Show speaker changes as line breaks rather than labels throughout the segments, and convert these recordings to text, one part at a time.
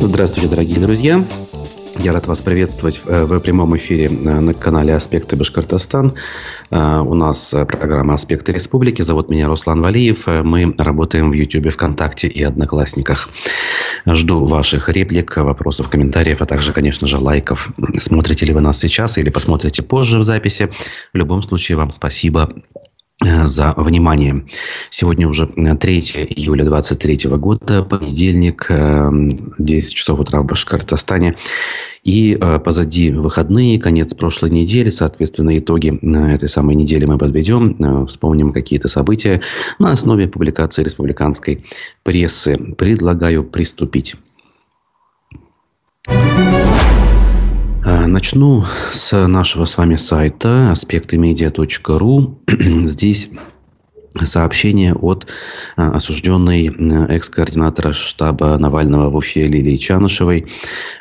Здравствуйте, дорогие друзья. Я рад вас приветствовать э, в прямом эфире э, на канале «Аспекты Башкортостан». Э, у нас программа «Аспекты Республики». Зовут меня Руслан Валиев. Мы работаем в YouTube, ВКонтакте и Одноклассниках. Жду ваших реплик, вопросов, комментариев, а также, конечно же, лайков. Смотрите ли вы нас сейчас или посмотрите позже в записи. В любом случае, вам спасибо за внимание. Сегодня уже 3 июля 2023 года, понедельник, 10 часов утра в Башкортостане. И э, позади выходные, конец прошлой недели, соответственно, итоги э, этой самой недели мы подведем, э, вспомним какие-то события на основе публикации республиканской прессы. Предлагаю приступить. Начну с нашего с вами сайта аспектымедиа.ру. Здесь сообщение от а, осужденной экс-координатора штаба Навального в Уфе Лилии Чанышевой.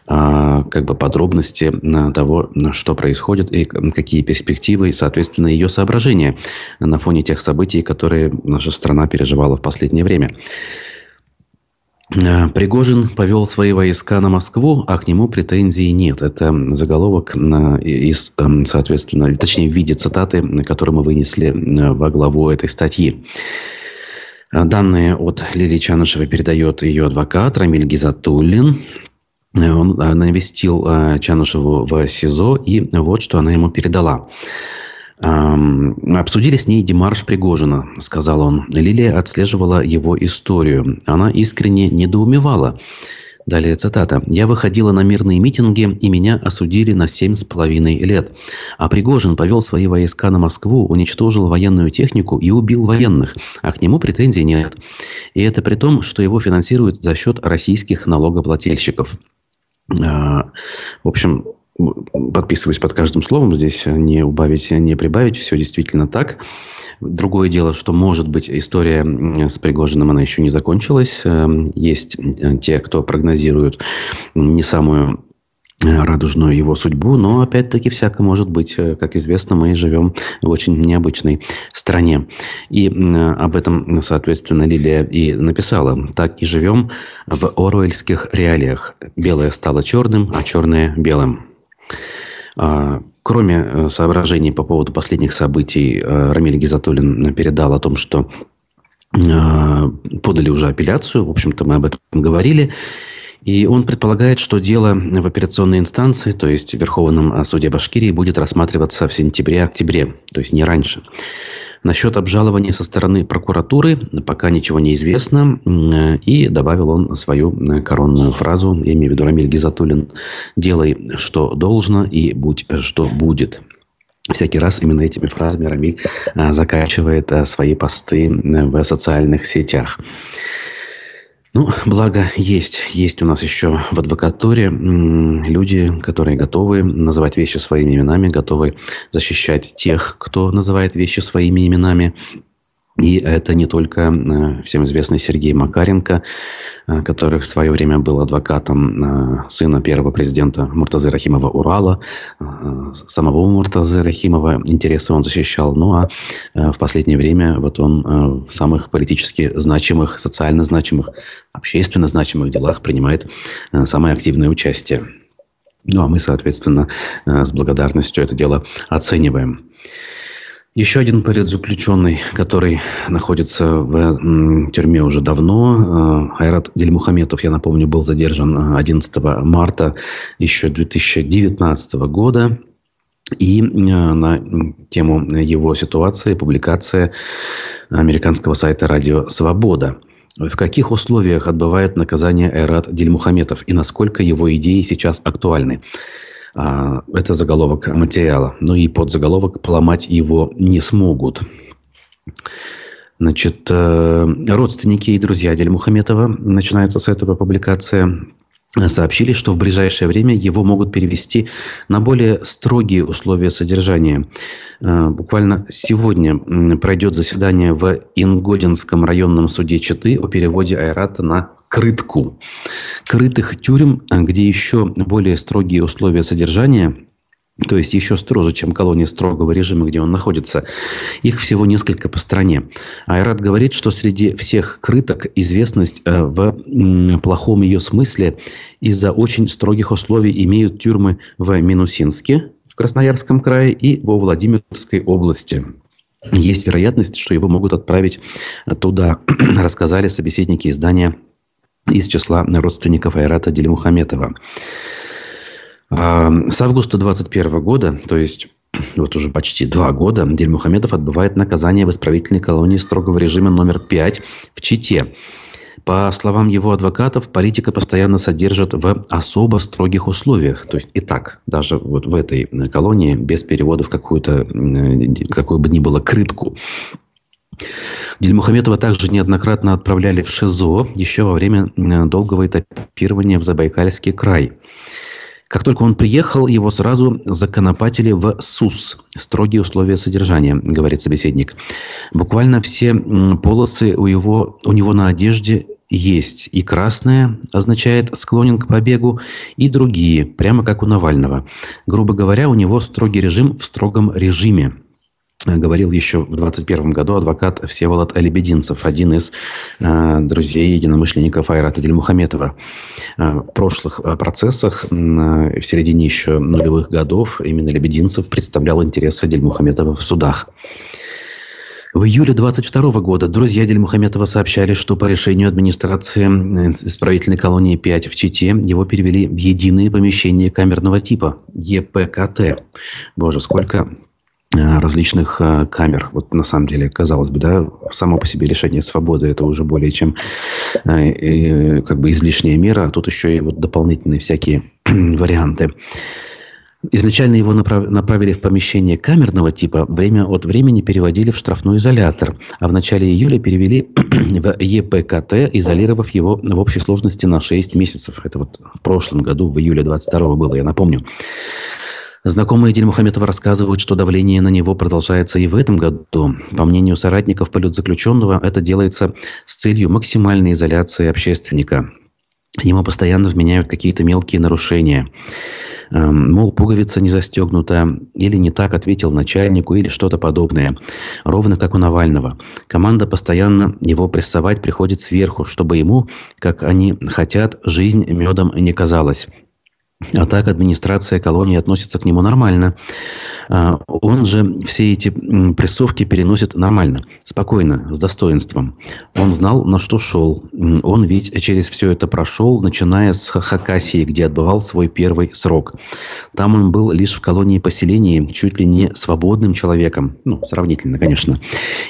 А, как бы подробности того, что происходит и какие перспективы, и, соответственно, ее соображения на фоне тех событий, которые наша страна переживала в последнее время. Э, Пригожин повел свои войска на Москву, а к нему претензий нет. Это заголовок э, из, эм, соответственно, точнее, в виде цитаты, которую мы вынесли э, во главу этой статьи. Данные от Лилии Чанышевой передает ее адвокат Рамиль Гизатуллин. Он навестил Чанышеву в СИЗО, и вот что она ему передала. Обсудили с ней Димарш Пригожина, сказал он. Лилия отслеживала его историю. Она искренне недоумевала. Далее цитата. «Я выходила на мирные митинги, и меня осудили на семь с половиной лет. А Пригожин повел свои войска на Москву, уничтожил военную технику и убил военных. А к нему претензий нет. И это при том, что его финансируют за счет российских налогоплательщиков». А, в общем, подписываюсь под каждым словом. Здесь не убавить, не прибавить. Все действительно так. Другое дело, что, может быть, история с Пригожиным, она еще не закончилась. Эм, есть э, те, кто прогнозирует не самую радужную его судьбу, но опять-таки всяко может быть. Э, как известно, мы живем в очень необычной стране. И об этом, соответственно, Лилия и написала. Так и живем в оруэльских реалиях. Белое стало черным, а черное белым. А, кроме э, соображений по поводу последних событий, э, Рамиль Гизатуллин передал о том, что э, подали уже апелляцию. В общем-то, мы об этом говорили. И он предполагает, что дело в операционной инстанции, то есть в Верховном суде Башкирии, будет рассматриваться в сентябре-октябре, то есть не раньше. Насчет обжалования со стороны прокуратуры пока ничего не известно. И добавил он свою коронную фразу, я имею в виду Рамиль Гизатуллин, «Делай, что должно, и будь, что будет». Всякий раз именно этими фразами Рамиль заканчивает свои посты в социальных сетях. Ну, благо есть. Есть у нас еще в адвокатуре люди, которые готовы называть вещи своими именами, готовы защищать тех, кто называет вещи своими именами. И это не только э, всем известный Сергей Макаренко, э, который в свое время был адвокатом э, сына первого президента Муртазы Рахимова Урала. Самого Муртазы Рахимова интересы он защищал. Ну а в последнее время вот он в самых политически значимых, социально значимых, общественно значимых делах принимает самое активное участие. Ну а мы, соответственно, с благодарностью это дело оцениваем. Еще один политзаключенный, который находится в тюрьме уже давно, э, Айрат Дельмухаметов, я напомню, был задержан 11 марта еще 2019 года. И э, на тему его ситуации публикация американского сайта «Радио Свобода». В каких условиях отбывает наказание Айрат Дельмухаметов и насколько его идеи сейчас актуальны? А, это заголовок материала. Ну и под заголовок поломать его не смогут. Значит, э, родственники и друзья Дель Мухаметова, начинается с этого публикация, сообщили, что в ближайшее время его могут перевести на более строгие условия содержания. Э, буквально сегодня пройдет заседание в Ингодинском районном суде Читы о переводе Айрата на крытку. Крытых тюрем, где еще более строгие условия содержания то есть еще строже, чем колония строгого режима, где он находится. Их всего несколько по стране. Айрат говорит, что среди всех крыток известность э, в плохом ее смысле из-за очень строгих условий имеют тюрьмы в Минусинске, в Красноярском крае и во Владимирской области. Есть вероятность, что его могут отправить туда, рассказали собеседники издания из числа родственников Айрата Делимухаметова. С августа 2021 года, то есть вот уже почти два года, Дель Мухамедов отбывает наказание в исправительной колонии строгого режима номер 5 в Чите. По словам его адвокатов, политика постоянно содержит в особо строгих условиях. То есть и так, даже вот в этой колонии, без перевода в какую-то, какую бы ни было крытку, Дельмухаметова также неоднократно отправляли в ШИЗО еще во время долгого этапирования в Забайкальский край. Как только он приехал, его сразу законопатили в СУС. Строгие условия содержания, говорит собеседник. Буквально все полосы у, его, у него на одежде есть. И красная означает склонен к побегу, и другие, прямо как у Навального. Грубо говоря, у него строгий режим в строгом режиме говорил еще в 2021 году адвокат Всеволод Алибединцев, один из э, друзей единомышленников Айрата Дельмухаметова. Э, в прошлых э, процессах, э, в середине еще нулевых годов, именно Лебединцев представлял интересы Дельмухаметова в судах. В июле 22 года друзья Дельмухаметова сообщали, что по решению администрации исправительной колонии 5 в Чите его перевели в единые помещения камерного типа ЕПКТ. Боже, сколько различных э, камер. Вот на самом деле, казалось бы, да, само по себе лишение свободы это уже более чем э, как бы излишняя мера, а тут еще и вот дополнительные всякие варианты. Изначально его направили в помещение камерного типа, время от времени переводили в штрафной изолятор, а в начале июля перевели в ЕПКТ, изолировав его в общей сложности на 6 месяцев. Это вот в прошлом году, в июле 22 было, я напомню. Знакомые Дельмухаметова рассказывают, что давление на него продолжается и в этом году. По мнению соратников политзаключенного, это делается с целью максимальной изоляции общественника. Ему постоянно вменяют какие-то мелкие нарушения. Эм, мол, пуговица не застегнута, или не так ответил начальнику, или что-то подобное. Ровно как у Навального. Команда постоянно его прессовать приходит сверху, чтобы ему, как они хотят, жизнь медом не казалась. А так администрация колонии относится к нему нормально. А, он же все эти прессовки переносит нормально, спокойно, с достоинством. Он знал, на что шел. Он ведь через все это прошел, начиная с Хакасии, где отбывал свой первый срок. Там он был лишь в колонии поселения, чуть ли не свободным человеком. Ну, сравнительно, конечно.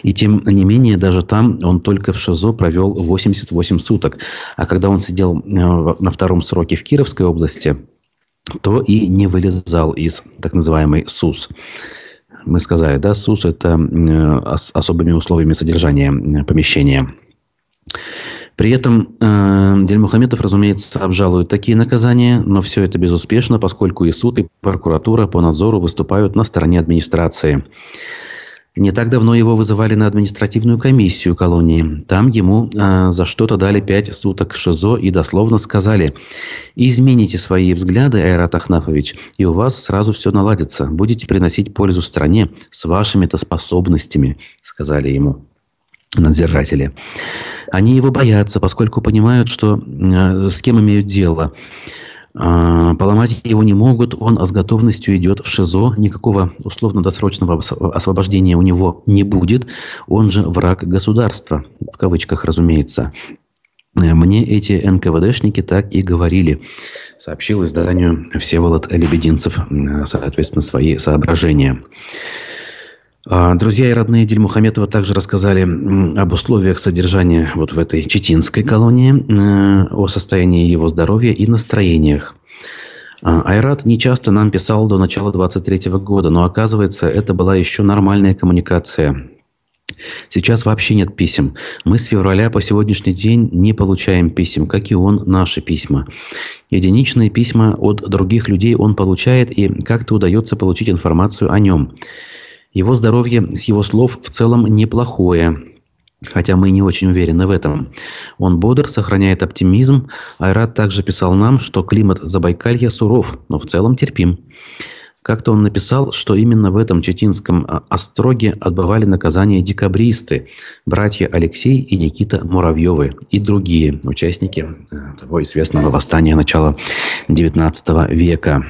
И тем не менее, даже там он только в ШИЗО провел 88 суток. А когда он сидел э, на втором сроке в Кировской области, то и не вылезал из так называемой СУС. Мы сказали, да, СУС – это с особыми условиями содержания помещения. При этом э, Дельмухаметов, разумеется, обжалует такие наказания, но все это безуспешно, поскольку и суд, и прокуратура по надзору выступают на стороне администрации. Не так давно его вызывали на административную комиссию колонии. Там ему э, за что-то дали пять суток ШИЗО и дословно сказали «Измените свои взгляды, Айрат Ахнафович, и у вас сразу все наладится. Будете приносить пользу стране с вашими-то способностями», сказали ему надзиратели. Они его боятся, поскольку понимают, что э, с кем имеют дело. А, поломать его не могут, он с готовностью идет в ШИЗО, никакого условно-досрочного освобождения у него не будет, он же враг государства, в кавычках, разумеется. Э, мне эти НКВДшники так и говорили, сообщил изданию Всеволод Лебединцев, соответственно, свои соображения. А, друзья и родные Дельмухаметова также рассказали об условиях содержания вот в этой читинской колонии, э, о состоянии его здоровья и настроениях. А, Айрат не часто нам писал до начала 23 года, но оказывается, это была еще нормальная коммуникация. Сейчас вообще нет писем. Мы с февраля по сегодняшний день не получаем писем, как и он наши письма. Единичные письма от других людей он получает, и как-то удается получить информацию о нем. Его здоровье, с его слов, в целом неплохое. Хотя мы не очень уверены в этом. Он бодр, сохраняет оптимизм. Айрат также писал нам, что климат Забайкалья суров, но в целом терпим. Как-то он написал, что именно в этом Читинском а, остроге отбывали наказание декабристы, братья Алексей и Никита Муравьевы и другие участники э, того известного восстания начала XIX века.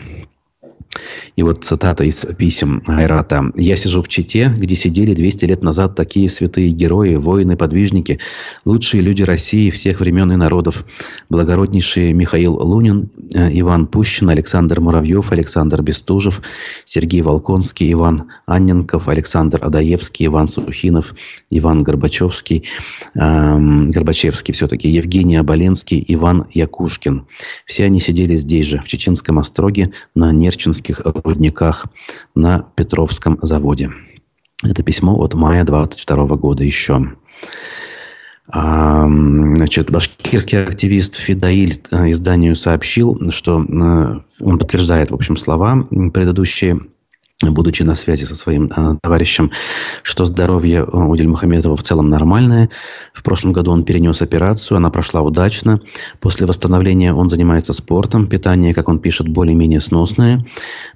И вот цитата из писем Айрата. «Я сижу в Чите, где сидели 200 лет назад такие святые герои, воины, подвижники, лучшие люди России всех времен и народов, благороднейшие Михаил Лунин, э, Иван Пущин, Александр Муравьев, Александр Бестужев, Сергей Волконский, Иван Анненков, Александр Адаевский, Иван Сухинов, Иван Горбачевский, эм, Горбачевский все-таки, Евгений Оболенский, Иван Якушкин. Все они сидели здесь же, в Чеченском остроге, на Нерчинских рудниках на Петровском заводе. Это письмо от мая 22 года еще. А, значит, башкирский активист Фидаиль э, изданию сообщил, что э, он подтверждает, в общем, слова предыдущие будучи на связи со своим э, товарищем, что здоровье у Дельмухаметова в целом нормальное. В прошлом году он перенес операцию, она прошла удачно. После восстановления он занимается спортом, питание, как он пишет, более-менее сносное.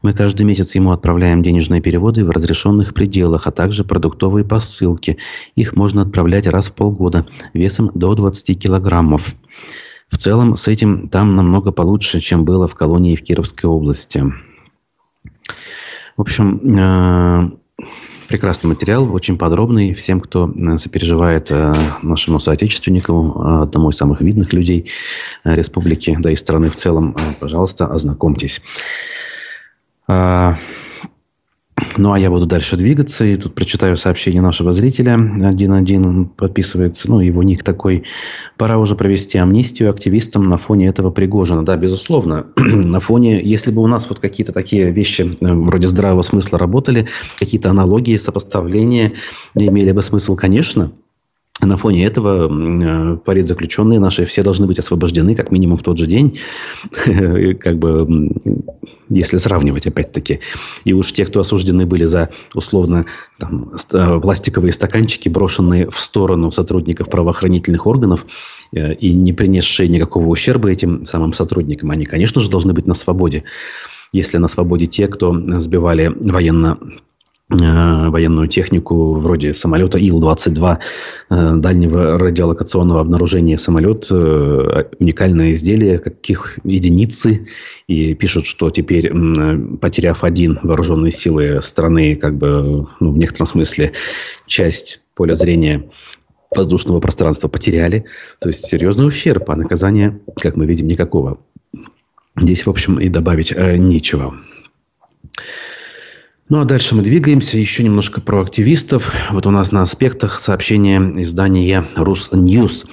Мы каждый месяц ему отправляем денежные переводы в разрешенных пределах, а также продуктовые посылки. Их можно отправлять раз в полгода, весом до 20 килограммов. В целом с этим там намного получше, чем было в колонии в Кировской области. В общем, э, прекрасный материал, очень подробный. Всем, кто э, сопереживает э, нашему соотечественнику, одному из самых видных людей республики, да и страны в целом, пожалуйста, ознакомьтесь. Ну, а я буду дальше двигаться. И тут прочитаю сообщение нашего зрителя. Один-один подписывается. Ну, его ник такой. Пора уже провести амнистию активистам на фоне этого Пригожина. Да, безусловно. на фоне, если бы у нас вот какие-то такие вещи э, вроде здравого смысла работали, какие-то аналогии, сопоставления имели бы смысл, конечно. На фоне этого э, политзаключенные наши все должны быть освобождены как минимум в тот же день, как бы, если сравнивать опять-таки. И уж те, кто осуждены были за условно там, э, пластиковые стаканчики, брошенные в сторону сотрудников правоохранительных органов э, и не принесшие никакого ущерба этим самым сотрудникам, они, конечно же, должны быть на свободе. Если на свободе те, кто сбивали военно военную технику вроде самолета Ил-22, э, дальнего радиолокационного обнаружения самолет, э, уникальное изделие, каких единицы, и пишут, что теперь, потеряв один вооруженные силы страны, как бы, ну, в некотором смысле, часть поля зрения воздушного пространства потеряли. То есть серьезный ущерб, а наказания, как мы видим, никакого. Здесь, в общем, и добавить э, нечего. Ну а дальше мы двигаемся. Еще немножко про активистов. Вот у нас на аспектах сообщение издания «Русньюз».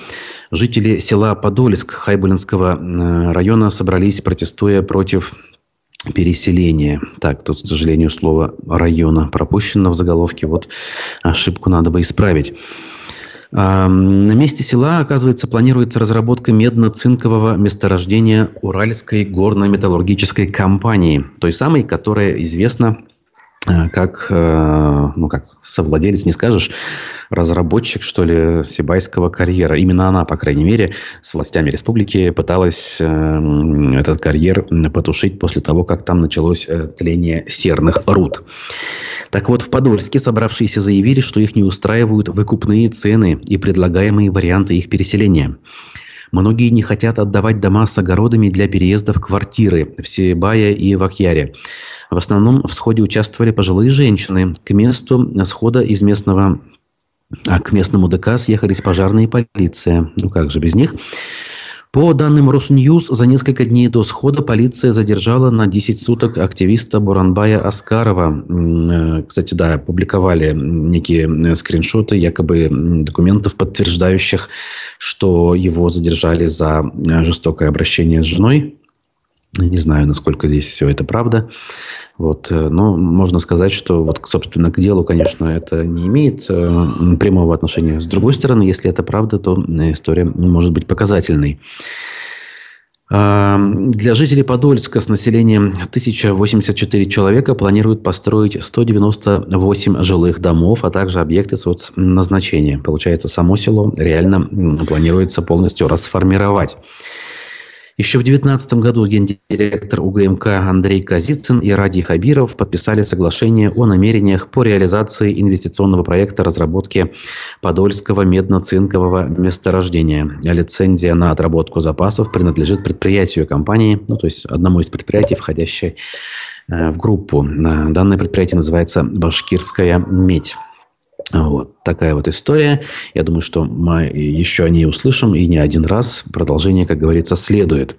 Жители села Подольск Хайбулинского э, района собрались, протестуя против переселения. Так, тут, к сожалению, слово «района» пропущено в заголовке. Вот ошибку надо бы исправить. На месте села, оказывается, планируется разработка медно-цинкового месторождения Уральской горно-металлургической компании, той самой, которая известна как, э, ну, как совладелец, не скажешь, разработчик, что ли, Сибайского карьера. Именно она, по крайней мере, с властями республики пыталась э, этот карьер потушить после того, как там началось тление серных руд. Так вот, в Подольске собравшиеся заявили, что их не устраивают выкупные цены и предлагаемые варианты их переселения. Многие не хотят отдавать дома с огородами для переезда в квартиры в Сибае и в Акьяре. В основном в сходе участвовали пожилые женщины. К месту схода из местного а к местному ДК съехались пожарные и полиция. Ну как же без них? По данным Росньюз, за несколько дней до схода полиция задержала на 10 суток активиста Буранбая Аскарова. Э, кстати, да, публиковали некие скриншоты якобы документов, подтверждающих, что его задержали за жестокое обращение с женой. Не знаю, насколько здесь все это правда. Вот, э, но можно сказать, что вот, собственно, к делу, конечно, это не имеет э, прямого отношения. С другой стороны, если это правда, то история может быть показательной. А, для жителей Подольска с населением 1084 человека планируют построить 198 жилых домов, а также объекты соцназначения. Получается, само село реально планируется полностью расформировать. Еще в 2019 году гендиректор УГМК Андрей Казицын и Ради Хабиров подписали соглашение о намерениях по реализации инвестиционного проекта разработки Подольского медно-цинкового месторождения. Лицензия на отработку запасов принадлежит предприятию компании, ну, то есть одному из предприятий, входящей э, в группу. Данное предприятие называется «Башкирская медь». Вот такая вот история. Я думаю, что мы еще о ней услышим и не один раз. Продолжение, как говорится, следует.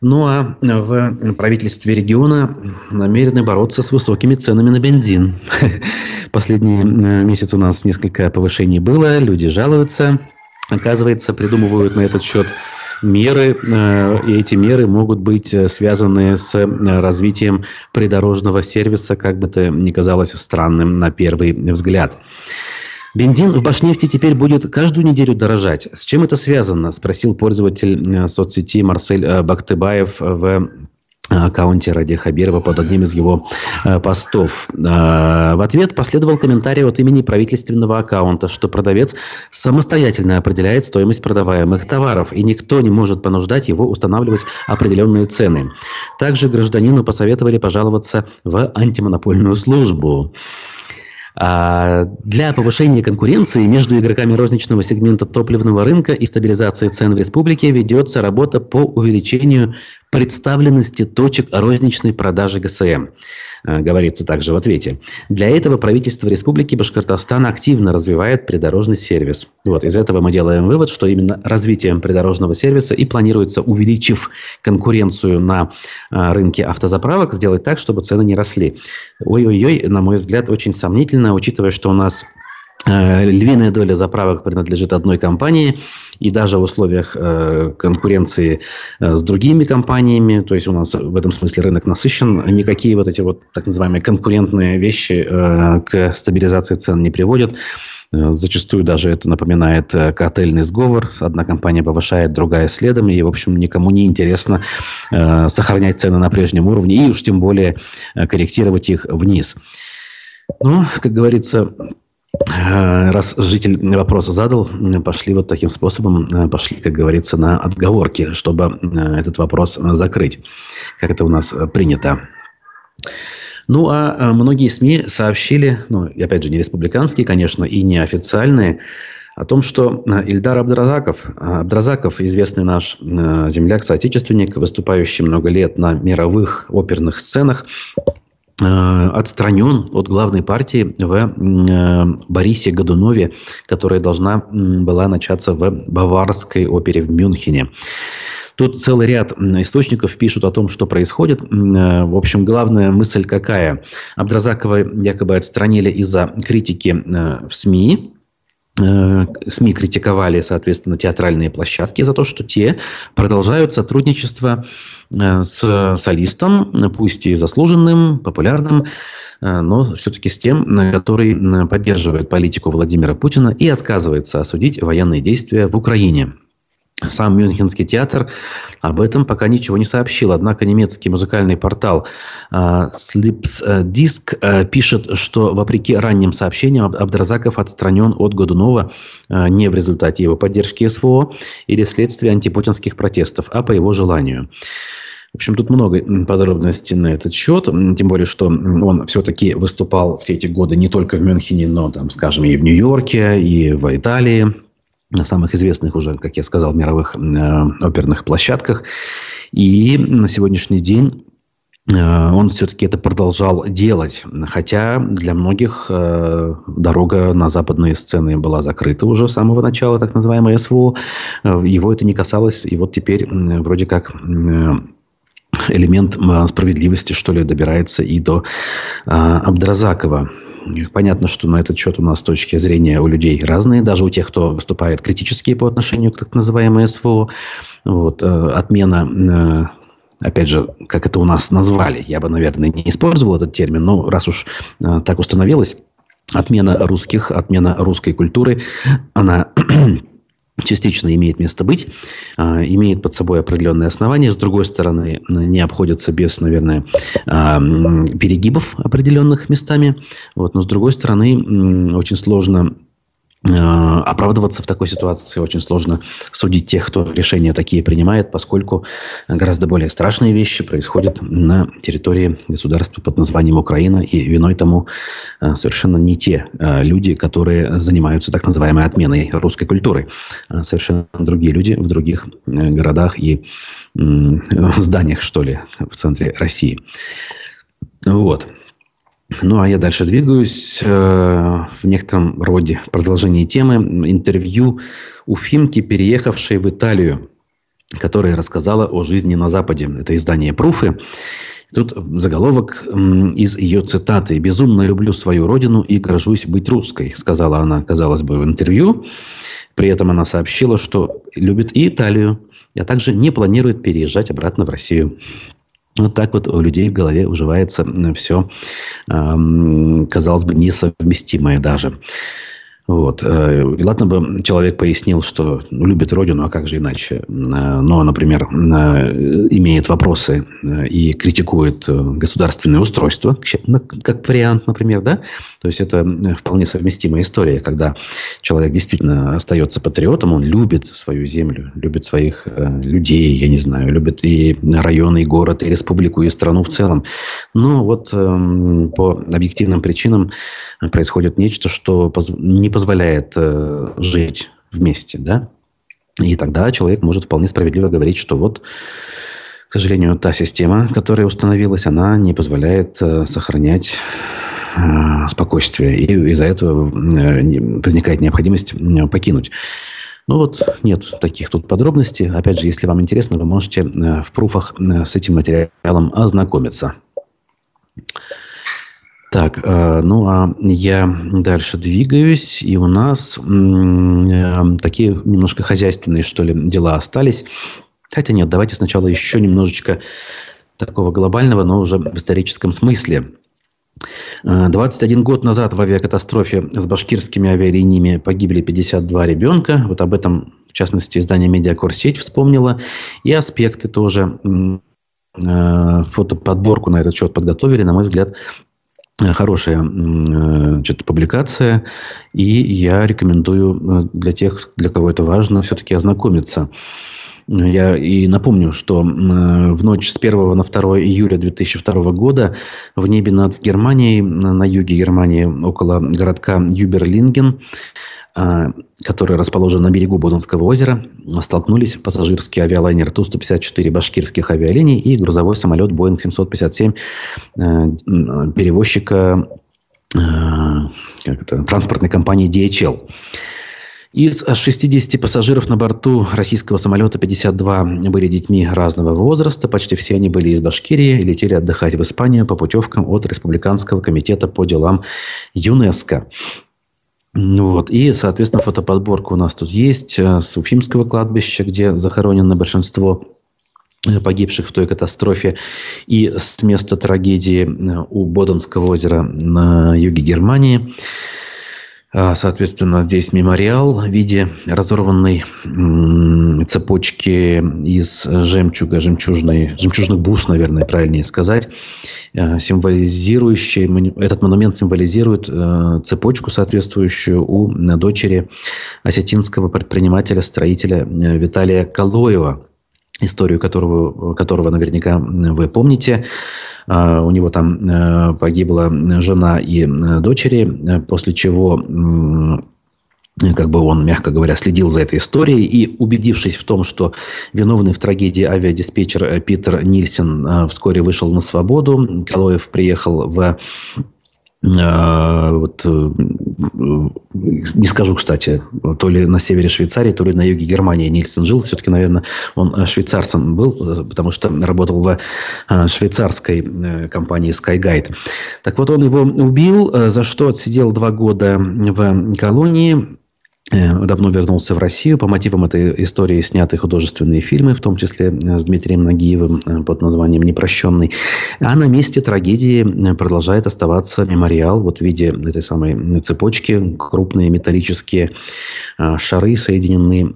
Ну а в правительстве региона намерены бороться с высокими ценами на бензин. Последние э, месяцы у нас несколько повышений было, люди жалуются. Оказывается, придумывают на этот счет меры, э, и эти меры могут быть э, связаны с э, развитием придорожного сервиса, как бы это ни казалось странным на первый взгляд. Бензин в Башнефти теперь будет каждую неделю дорожать. С чем это связано? Спросил пользователь соцсети Марсель Бактыбаев в аккаунте Ради Хабирова под одним из его э, постов. Э, в ответ последовал комментарий от имени правительственного аккаунта, что продавец самостоятельно определяет стоимость продаваемых товаров, и никто не может понуждать его устанавливать определенные цены. Также гражданину посоветовали пожаловаться в антимонопольную службу. А, для повышения конкуренции между игроками розничного сегмента топливного рынка и стабилизации цен в республике ведется работа по увеличению представленности точек розничной продажи ГСМ, э, говорится также в ответе. Для этого правительство Республики Башкортостан активно развивает придорожный сервис. Вот, из этого мы делаем вывод, что именно развитием придорожного сервиса и планируется, увеличив конкуренцию на э, рынке автозаправок, сделать так, чтобы цены не росли. Ой-ой-ой, на мой взгляд, очень сомнительно, учитывая, что у нас львиная доля заправок принадлежит одной компании, и даже в условиях э, конкуренции э, с другими компаниями, то есть у нас в этом смысле рынок насыщен, никакие вот эти вот так называемые конкурентные вещи к стабилизации цен не приводят. Зачастую даже это напоминает картельный сговор. Одна компания повышает, другая следом. И, в общем, никому не интересно сохранять цены на прежнем уровне и уж тем более корректировать их вниз. Ну, как говорится, Э, раз житель вопроса задал, пошли вот таким способом, э, пошли, как говорится, на отговорки, чтобы э, этот вопрос закрыть, как это у нас принято. Ну, а многие СМИ сообщили, ну, и опять же, не республиканские, конечно, и не официальные, о том, что Ильдар Абдразаков, Абдразаков, известный наш земляк, соотечественник, выступающий много лет на мировых оперных сценах, Э, отстранен от главной партии в э, Борисе Годунове, которая должна была начаться в Баварской опере в Мюнхене. Тут целый ряд источников пишут о том, что происходит. Э, в общем, главная мысль какая? Абдразакова якобы отстранили из-за критики в СМИ, Э, СМИ критиковали, соответственно, театральные площадки за то, что те продолжают сотрудничество э, с солистом, пусть и заслуженным, популярным, э, но все-таки с тем, который поддерживает политику Владимира Путина и отказывается осудить военные действия в Украине. Сам Мюнхенский театр об этом пока ничего не сообщил. Однако немецкий музыкальный портал uh, Slips Disc uh, пишет, что вопреки ранним сообщениям Абдразаков отстранен от Годунова uh, не в результате его поддержки СВО или вследствие антипутинских протестов, а по его желанию. В общем, тут много подробностей на этот счет. Тем более, что он все-таки выступал все эти годы не только в Мюнхене, но, там, скажем, и в Нью-Йорке, и в Италии на самых известных уже, как я сказал, мировых э, оперных площадках. И на сегодняшний день э, он все-таки это продолжал делать. Хотя для многих э, дорога на западные сцены была закрыта уже с самого начала, так называемое СВО. Э, его это не касалось. И вот теперь вроде как... Элемент справедливости, что ли, добирается и до Абдразакова. Понятно, что на этот счет у нас точки зрения у людей разные, даже у тех, кто выступает критически по отношению к так называемой СВО. Вот, э, отмена э, опять же, как это у нас назвали, я бы, наверное, не использовал этот термин, но раз уж э, так установилось, отмена русских, отмена русской культуры, она частично имеет место быть, а, имеет под собой определенные основания. С другой стороны, не обходится без, наверное, а, перегибов определенных местами. Вот. Но с другой стороны, очень сложно оправдываться в такой ситуации очень сложно судить тех, кто решения такие принимает, поскольку гораздо более страшные вещи происходят на территории государства под названием Украина, и виной тому э, совершенно не те э, люди, которые занимаются так называемой отменой русской культуры, а совершенно другие люди в других городах и зданиях, что ли, в центре России. Вот. Ну, а я дальше двигаюсь э, в некотором роде продолжение темы. Интервью у Фимки, переехавшей в Италию, которая рассказала о жизни на Западе. Это издание «Пруфы». Тут заголовок из ее цитаты. «Безумно люблю свою родину и горжусь быть русской», сказала она, казалось бы, в интервью. При этом она сообщила, что любит и Италию, а также не планирует переезжать обратно в Россию. Вот так вот у людей в голове уживается все, казалось бы, несовместимое даже. Вот. Э, и ладно бы человек пояснил, что ну, любит родину, а как же иначе. Э, но, например, э, имеет вопросы и критикует государственное устройство, как вариант, например, да? То есть это вполне совместимая история, когда человек действительно остается патриотом, он любит свою землю, любит своих людей, я не знаю, любит и район, и город, и республику, и страну в целом. Но вот эм, по объективным причинам происходит нечто, что не э, жить вместе, да? И тогда человек может вполне справедливо говорить, что вот, к сожалению, та система, которая установилась, она не позволяет э, сохранять э, спокойствие. И из-за этого возникает необходимость покинуть. Ну вот, нет таких тут подробностей. Опять же, если вам интересно, вы можете в пруфах с этим материалом ознакомиться. Так, э, ну а я дальше двигаюсь, и у нас э, такие немножко хозяйственные, что ли, дела остались. Хотя нет, давайте сначала еще немножечко такого глобального, но уже в историческом смысле. 21 э, год назад в авиакатастрофе с башкирскими авиалиниями погибли 52 ребенка. Вот об этом, в частности, издание «Медиакор сеть» вспомнило. И аспекты тоже фотоподборку на этот счет подготовили, на мой взгляд, хорошая значит, публикация, и я рекомендую э, для тех, для кого это важно, все-таки ознакомиться. Я и напомню, что в ночь с 1 на 2 июля 2002 года в небе над Германией, на юге Германии, около городка Юберлинген, который расположен на берегу Боденского озера, столкнулись пассажирский авиалайнер Ту-154 башкирских авиалиний и грузовой самолет Boeing 757 э, перевозчика э, как это, транспортной компании DHL. Из 60 пассажиров на борту российского самолета 52 были детьми разного возраста. Почти все они были из Башкирии и летели отдыхать в Испанию по путевкам от Республиканского комитета по делам ЮНЕСКО. Вот. И, соответственно, фотоподборка у нас тут есть э, с Уфимского кладбища, где захоронено большинство э, погибших в той катастрофе, и с места трагедии э, у Боденского озера на юге Германии. А, соответственно, здесь мемориал в виде разорванной цепочки из жемчуга, жемчужной, жемчужных бус, наверное, правильнее сказать, а, символизирующий, этот монумент символизирует а, цепочку, соответствующую у дочери осетинского предпринимателя, строителя Виталия Калоева, историю которого, которого наверняка вы помните. А, у него там э, погибла жена и э, дочери, после чего как бы он, мягко говоря, следил за этой историей и, убедившись в том, что виновный в трагедии авиадиспетчер э, Питер Нильсен вскоре вышел на свободу, Калоев приехал в вот, э, не скажу, кстати, то ли на севере Швейцарии, то ли на юге Германии Нильсон жил. Все-таки, наверное, он э, швейцарцем был, э, потому что работал в швейцарской компании SkyGuide. Так вот, он его убил, за что отсидел два года в колонии. Э, давно вернулся в Россию. По мотивам этой истории сняты художественные фильмы, в том числе э, с Дмитрием Нагиевым э, под названием «Непрощенный». А на месте трагедии продолжает оставаться мемориал вот в виде этой самой цепочки. Крупные металлические шары соединены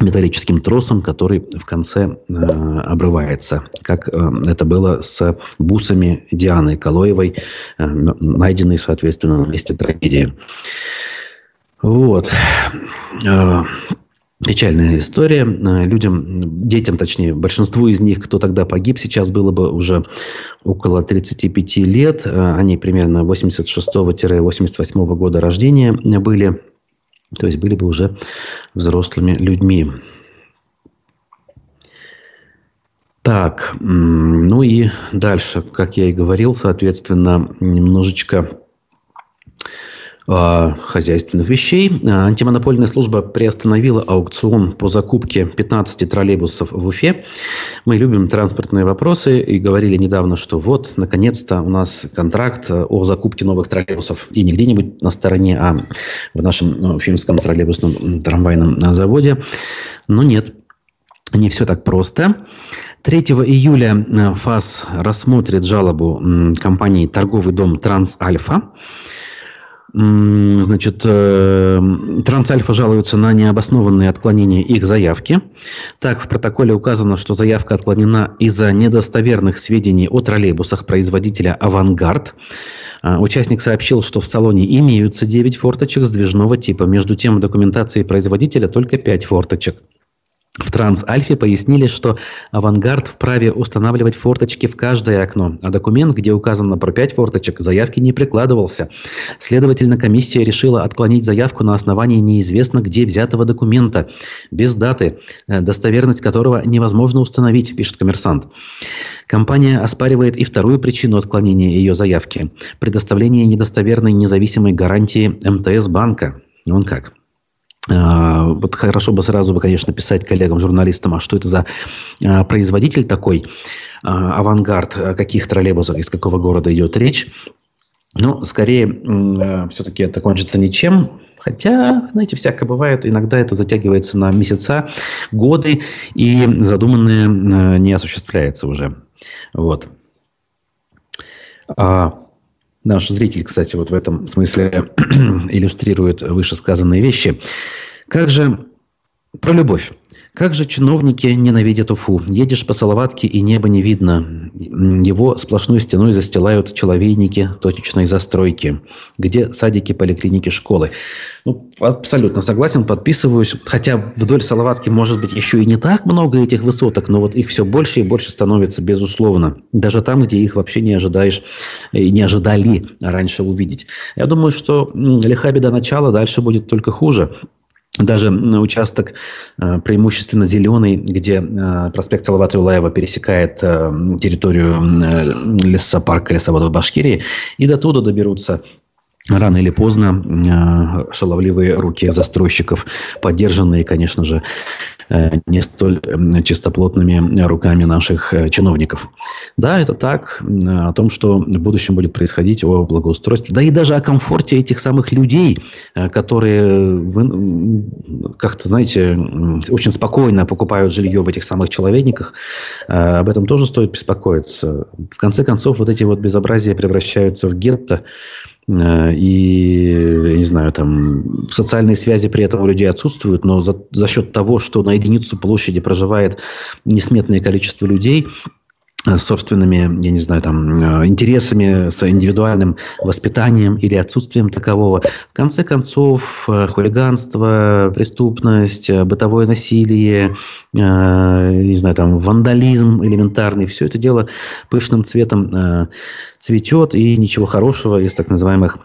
металлическим тросом, который в конце э, обрывается, как э, это было с бусами Дианы Калоевой, э, найденной, соответственно, на месте трагедии. Вот. Э, печальная история. Э, людям, детям, точнее, большинству из них, кто тогда погиб, сейчас было бы уже около 35 лет. Э, они примерно 86-88 года рождения были. То есть были бы уже взрослыми людьми. Так, ну и дальше, как я и говорил, соответственно, немножечко хозяйственных вещей. А, антимонопольная служба приостановила аукцион по закупке 15 троллейбусов в Уфе. Мы любим транспортные вопросы и говорили недавно, что вот, наконец-то у нас контракт о закупке новых троллейбусов. И не где-нибудь на стороне, а в нашем Уфимском троллейбусном трамвайном заводе. Но нет, не все так просто. 3 июля э, ФАС рассмотрит жалобу компании «Торговый дом Трансальфа». Значит, э, Трансальфа жалуются на необоснованные отклонения их заявки. Так, в протоколе указано, что заявка отклонена из-за недостоверных сведений о троллейбусах производителя «Авангард». А, участник сообщил, что в салоне имеются 9 форточек сдвижного типа. Между тем, в документации производителя только 5 форточек. В Трансальфе пояснили, что «Авангард» вправе устанавливать форточки в каждое окно, а документ, где указано про пять форточек, заявки не прикладывался. Следовательно, комиссия решила отклонить заявку на основании неизвестно где взятого документа, без даты, э, достоверность которого невозможно установить, пишет коммерсант. Компания оспаривает и вторую причину отклонения ее заявки – предоставление недостоверной независимой гарантии МТС банка. Он как? А, вот хорошо бы сразу бы, конечно, писать коллегам, журналистам, а что это за а, производитель такой, а, авангард, каких троллейбусов, из какого города идет речь. Но скорее все-таки это кончится ничем. Хотя, знаете, всякое бывает. Иногда это затягивается на месяца, годы, и задуманное не осуществляется уже. Вот. Наш зритель, кстати, вот в этом смысле иллюстрирует вышесказанные вещи. Как же про любовь. Как же чиновники ненавидят Уфу. Едешь по Салаватке, и небо не видно. Его сплошной стеной застилают человейники точечной застройки, где садики, поликлиники, школы. Ну, абсолютно согласен, подписываюсь. Хотя вдоль Салаватки, может быть, еще и не так много этих высоток, но вот их все больше и больше становится, безусловно. Даже там, где их вообще не ожидаешь и не ожидали раньше увидеть. Я думаю, что лиха беда начала, дальше будет только хуже даже участок э, преимущественно зеленый, где э, проспект Салавата Юлаева пересекает э, территорию лесопарка лесовода в Башкирии, и до туда доберутся рано или поздно шаловливые руки застройщиков, поддержанные, конечно же, Э, не столь чистоплотными руками наших э, чиновников. Да, это так, о том, что в будущем будет происходить, о благоустройстве, да и даже о комфорте этих самых людей, э, которые как-то, знаете, очень спокойно покупают жилье в этих самых человейниках, об этом тоже стоит беспокоиться. В конце концов, вот эти вот безобразия превращаются в гетто, Э, и, не знаю, там социальные связи при этом у людей отсутствуют, но за, за счет того, что на единицу площади проживает несметное количество людей, собственными, я не знаю, там, э, интересами, с индивидуальным воспитанием или отсутствием такового. В конце концов, э, хулиганство, преступность, бытовое насилие, не знаю, там, вандализм элементарный, все это дело пышным цветом цветет, и ничего хорошего из так называемых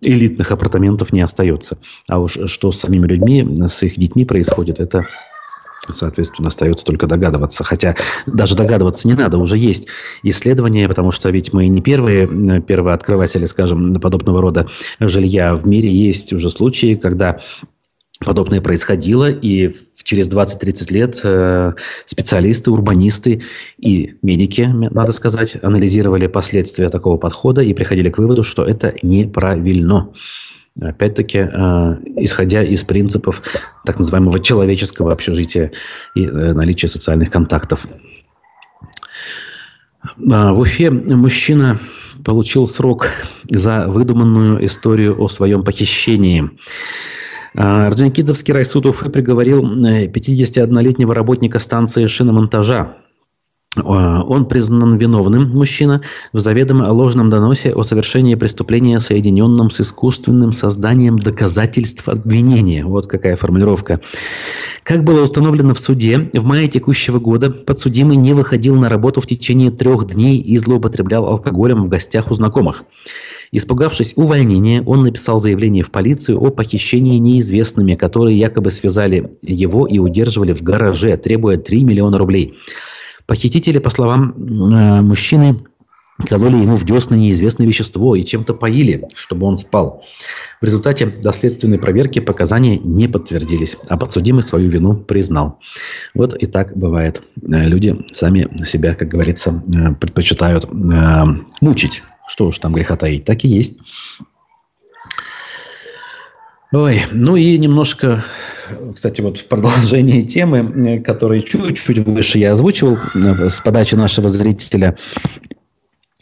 элитных апартаментов не остается. А уж что с самими людьми, с их детьми происходит, это Соответственно, остается только догадываться. Хотя даже догадываться не надо, уже есть исследования, потому что ведь мы не первые, э, первые открыватели, скажем, подобного рода жилья. В мире есть уже случаи, когда подобное происходило, и через 20-30 лет э, специалисты, урбанисты и медики, надо сказать, анализировали последствия такого подхода и приходили к выводу, что это неправильно. Опять-таки, э, исходя из принципов так называемого человеческого общежития и э, наличия социальных контактов. А, в Уфе мужчина получил срок за выдуманную историю о своем похищении. Орджоникидзевский райсуд Уфы приговорил 51-летнего э, работника станции шиномонтажа Он признан виновным, мужчина, в заведомо ложном доносе о совершении преступления, соединенном с искусственным созданием доказательств обвинения. Вот какая формулировка. Как было установлено в суде, в мае текущего года подсудимый не выходил на работу в течение трех дней и злоупотреблял алкоголем в гостях у знакомых. Испугавшись увольнения, он написал заявление в полицию о похищении неизвестными, которые якобы связали его и удерживали в гараже, требуя 3 миллиона рублей. Похитители, по словам э, мужчины, кололи ему в десны неизвестное вещество и чем-то поили, чтобы он спал. В результате доследственной проверки показания не подтвердились, а подсудимый свою вину признал. Вот и так бывает. Э, люди сами себя, как говорится, э, предпочитают э, мучить. Что уж там греха таить, так и есть. Ой, ну и немножко, кстати, вот в продолжении темы, э, которую чуть-чуть выше я озвучивал э, с подачи нашего зрителя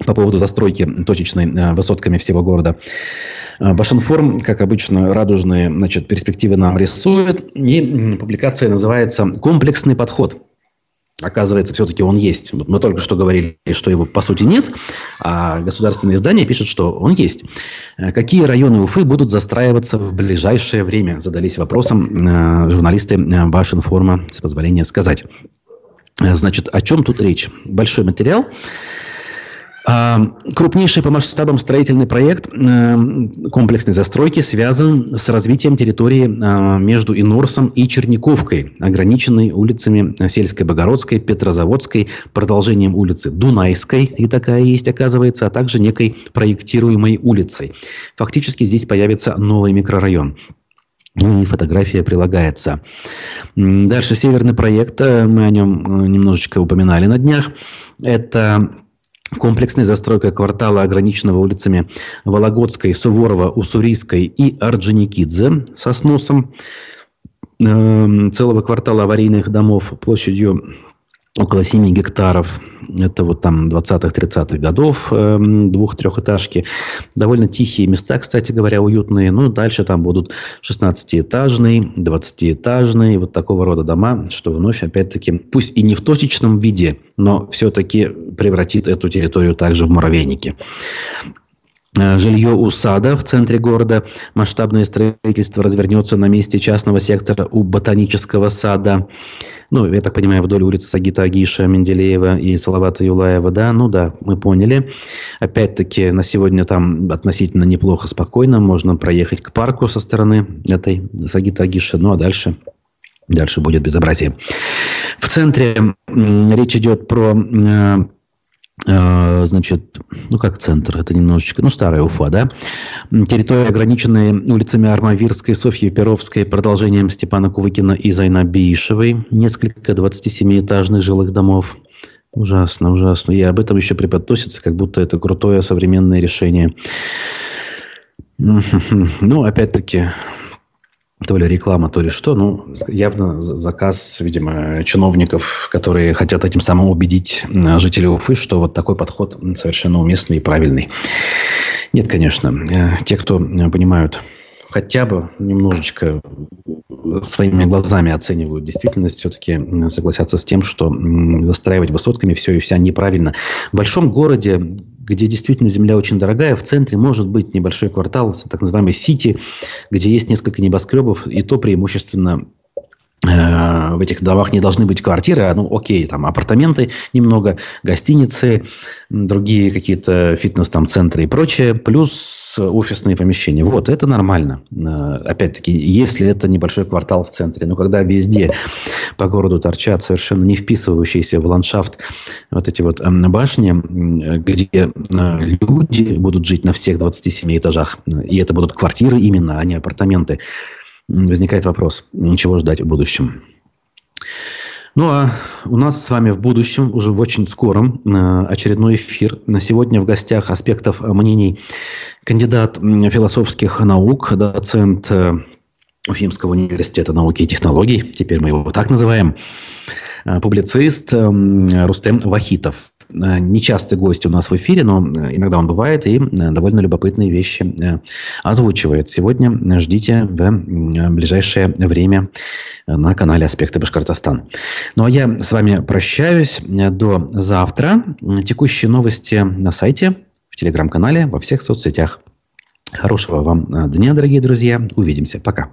по поводу застройки точечной э, высотками всего города. Башинформ, как обычно, радужные значит, перспективы нам рисует. И публикация называется «Комплексный подход». Оказывается, все-таки он есть. Мы только что говорили, что его по сути нет, а государственные издания пишут, что он есть. Э, какие районы Уфы будут застраиваться в ближайшее время? Задались вопросом э, журналисты э, Башинформа, с позволения сказать. Значит, о чем тут речь? Большой материал. А, крупнейший по масштабам строительный проект э, комплексной застройки связан с развитием территории э, между Инорсом и Черниковкой, ограниченной улицами Сельской, Богородской, Петрозаводской, продолжением улицы Дунайской, и такая есть, оказывается, а также некой проектируемой улицей. Фактически здесь появится новый микрорайон. Ну и фотография прилагается. Дальше северный проект, э, мы о нем немножечко упоминали на днях. Это Комплексная застройка квартала, ограниченного улицами Вологодской, Суворова, Уссурийской и Орджоникидзе со сносом э, целого квартала аварийных домов площадью около 7 гектаров. Это вот там 20-30-х годов, э, двух-трехэтажки. Довольно тихие места, кстати говоря, уютные. Ну, дальше там будут 16-этажные, 20-этажные, вот такого рода дома, что вновь, опять-таки, пусть и не в точечном виде, но все-таки превратит эту территорию также в муравейники. Э, жилье у сада в центре города. Масштабное строительство развернется на месте частного сектора у ботанического сада. Ну, я так понимаю, вдоль улицы Сагита Агиша, Менделеева и Салавата Юлаева. Да, ну да, мы поняли. Опять-таки, на сегодня там относительно неплохо, спокойно. Можно проехать к парку со стороны этой Сагита Агиша. Ну, а дальше Дальше будет безобразие. В центре речь идет про э, значит, ну как центр, это немножечко, ну старая Уфа, да, территория, ограниченная улицами Армавирской, Софьи Перовской, продолжением Степана Кувыкина и Зайнабиишевой, несколько 27-этажных жилых домов. Ужасно, ужасно. И об этом еще преподносится, как будто это крутое современное решение. Ну, опять-таки, то ли реклама, то ли что. Ну, явно заказ, видимо, чиновников, которые хотят этим самым убедить жителей Уфы, что вот такой подход совершенно уместный и правильный. Нет, конечно. Э, те, кто понимают хотя бы немножечко своими глазами оценивают действительность, все-таки согласятся с тем, что застраивать высотками все и вся неправильно. В большом городе, где действительно земля очень дорогая, в центре может быть небольшой квартал, так называемый сити, где есть несколько небоскребов, и то преимущественно в этих домах не должны быть квартиры, а, ну, окей, там апартаменты немного, гостиницы, другие какие-то фитнес там центры и прочее, плюс офисные помещения. Вот, это нормально. Э, опять-таки, если это небольшой квартал в центре. Но когда везде по городу торчат совершенно не вписывающиеся в ландшафт вот эти вот башни, где э, люди будут жить на всех 27 этажах, и это будут квартиры именно, а не апартаменты, возникает вопрос, чего ждать в будущем. Ну а у нас с вами в будущем, уже в очень скором, э, очередной эфир. На сегодня в гостях аспектов мнений кандидат философских наук, доцент э, Уфимского университета науки и технологий, теперь мы его так называем, э, публицист Рустем Вахитов. Нечастый гость у нас в эфире, но иногда он бывает и довольно любопытные вещи озвучивает. Сегодня ждите в ближайшее время на канале «Аспекты Башкортостан». Ну, а я с вами прощаюсь до завтра. Текущие новости на сайте, в телеграм-канале, во всех соцсетях. Хорошего вам дня, дорогие друзья. Увидимся. Пока.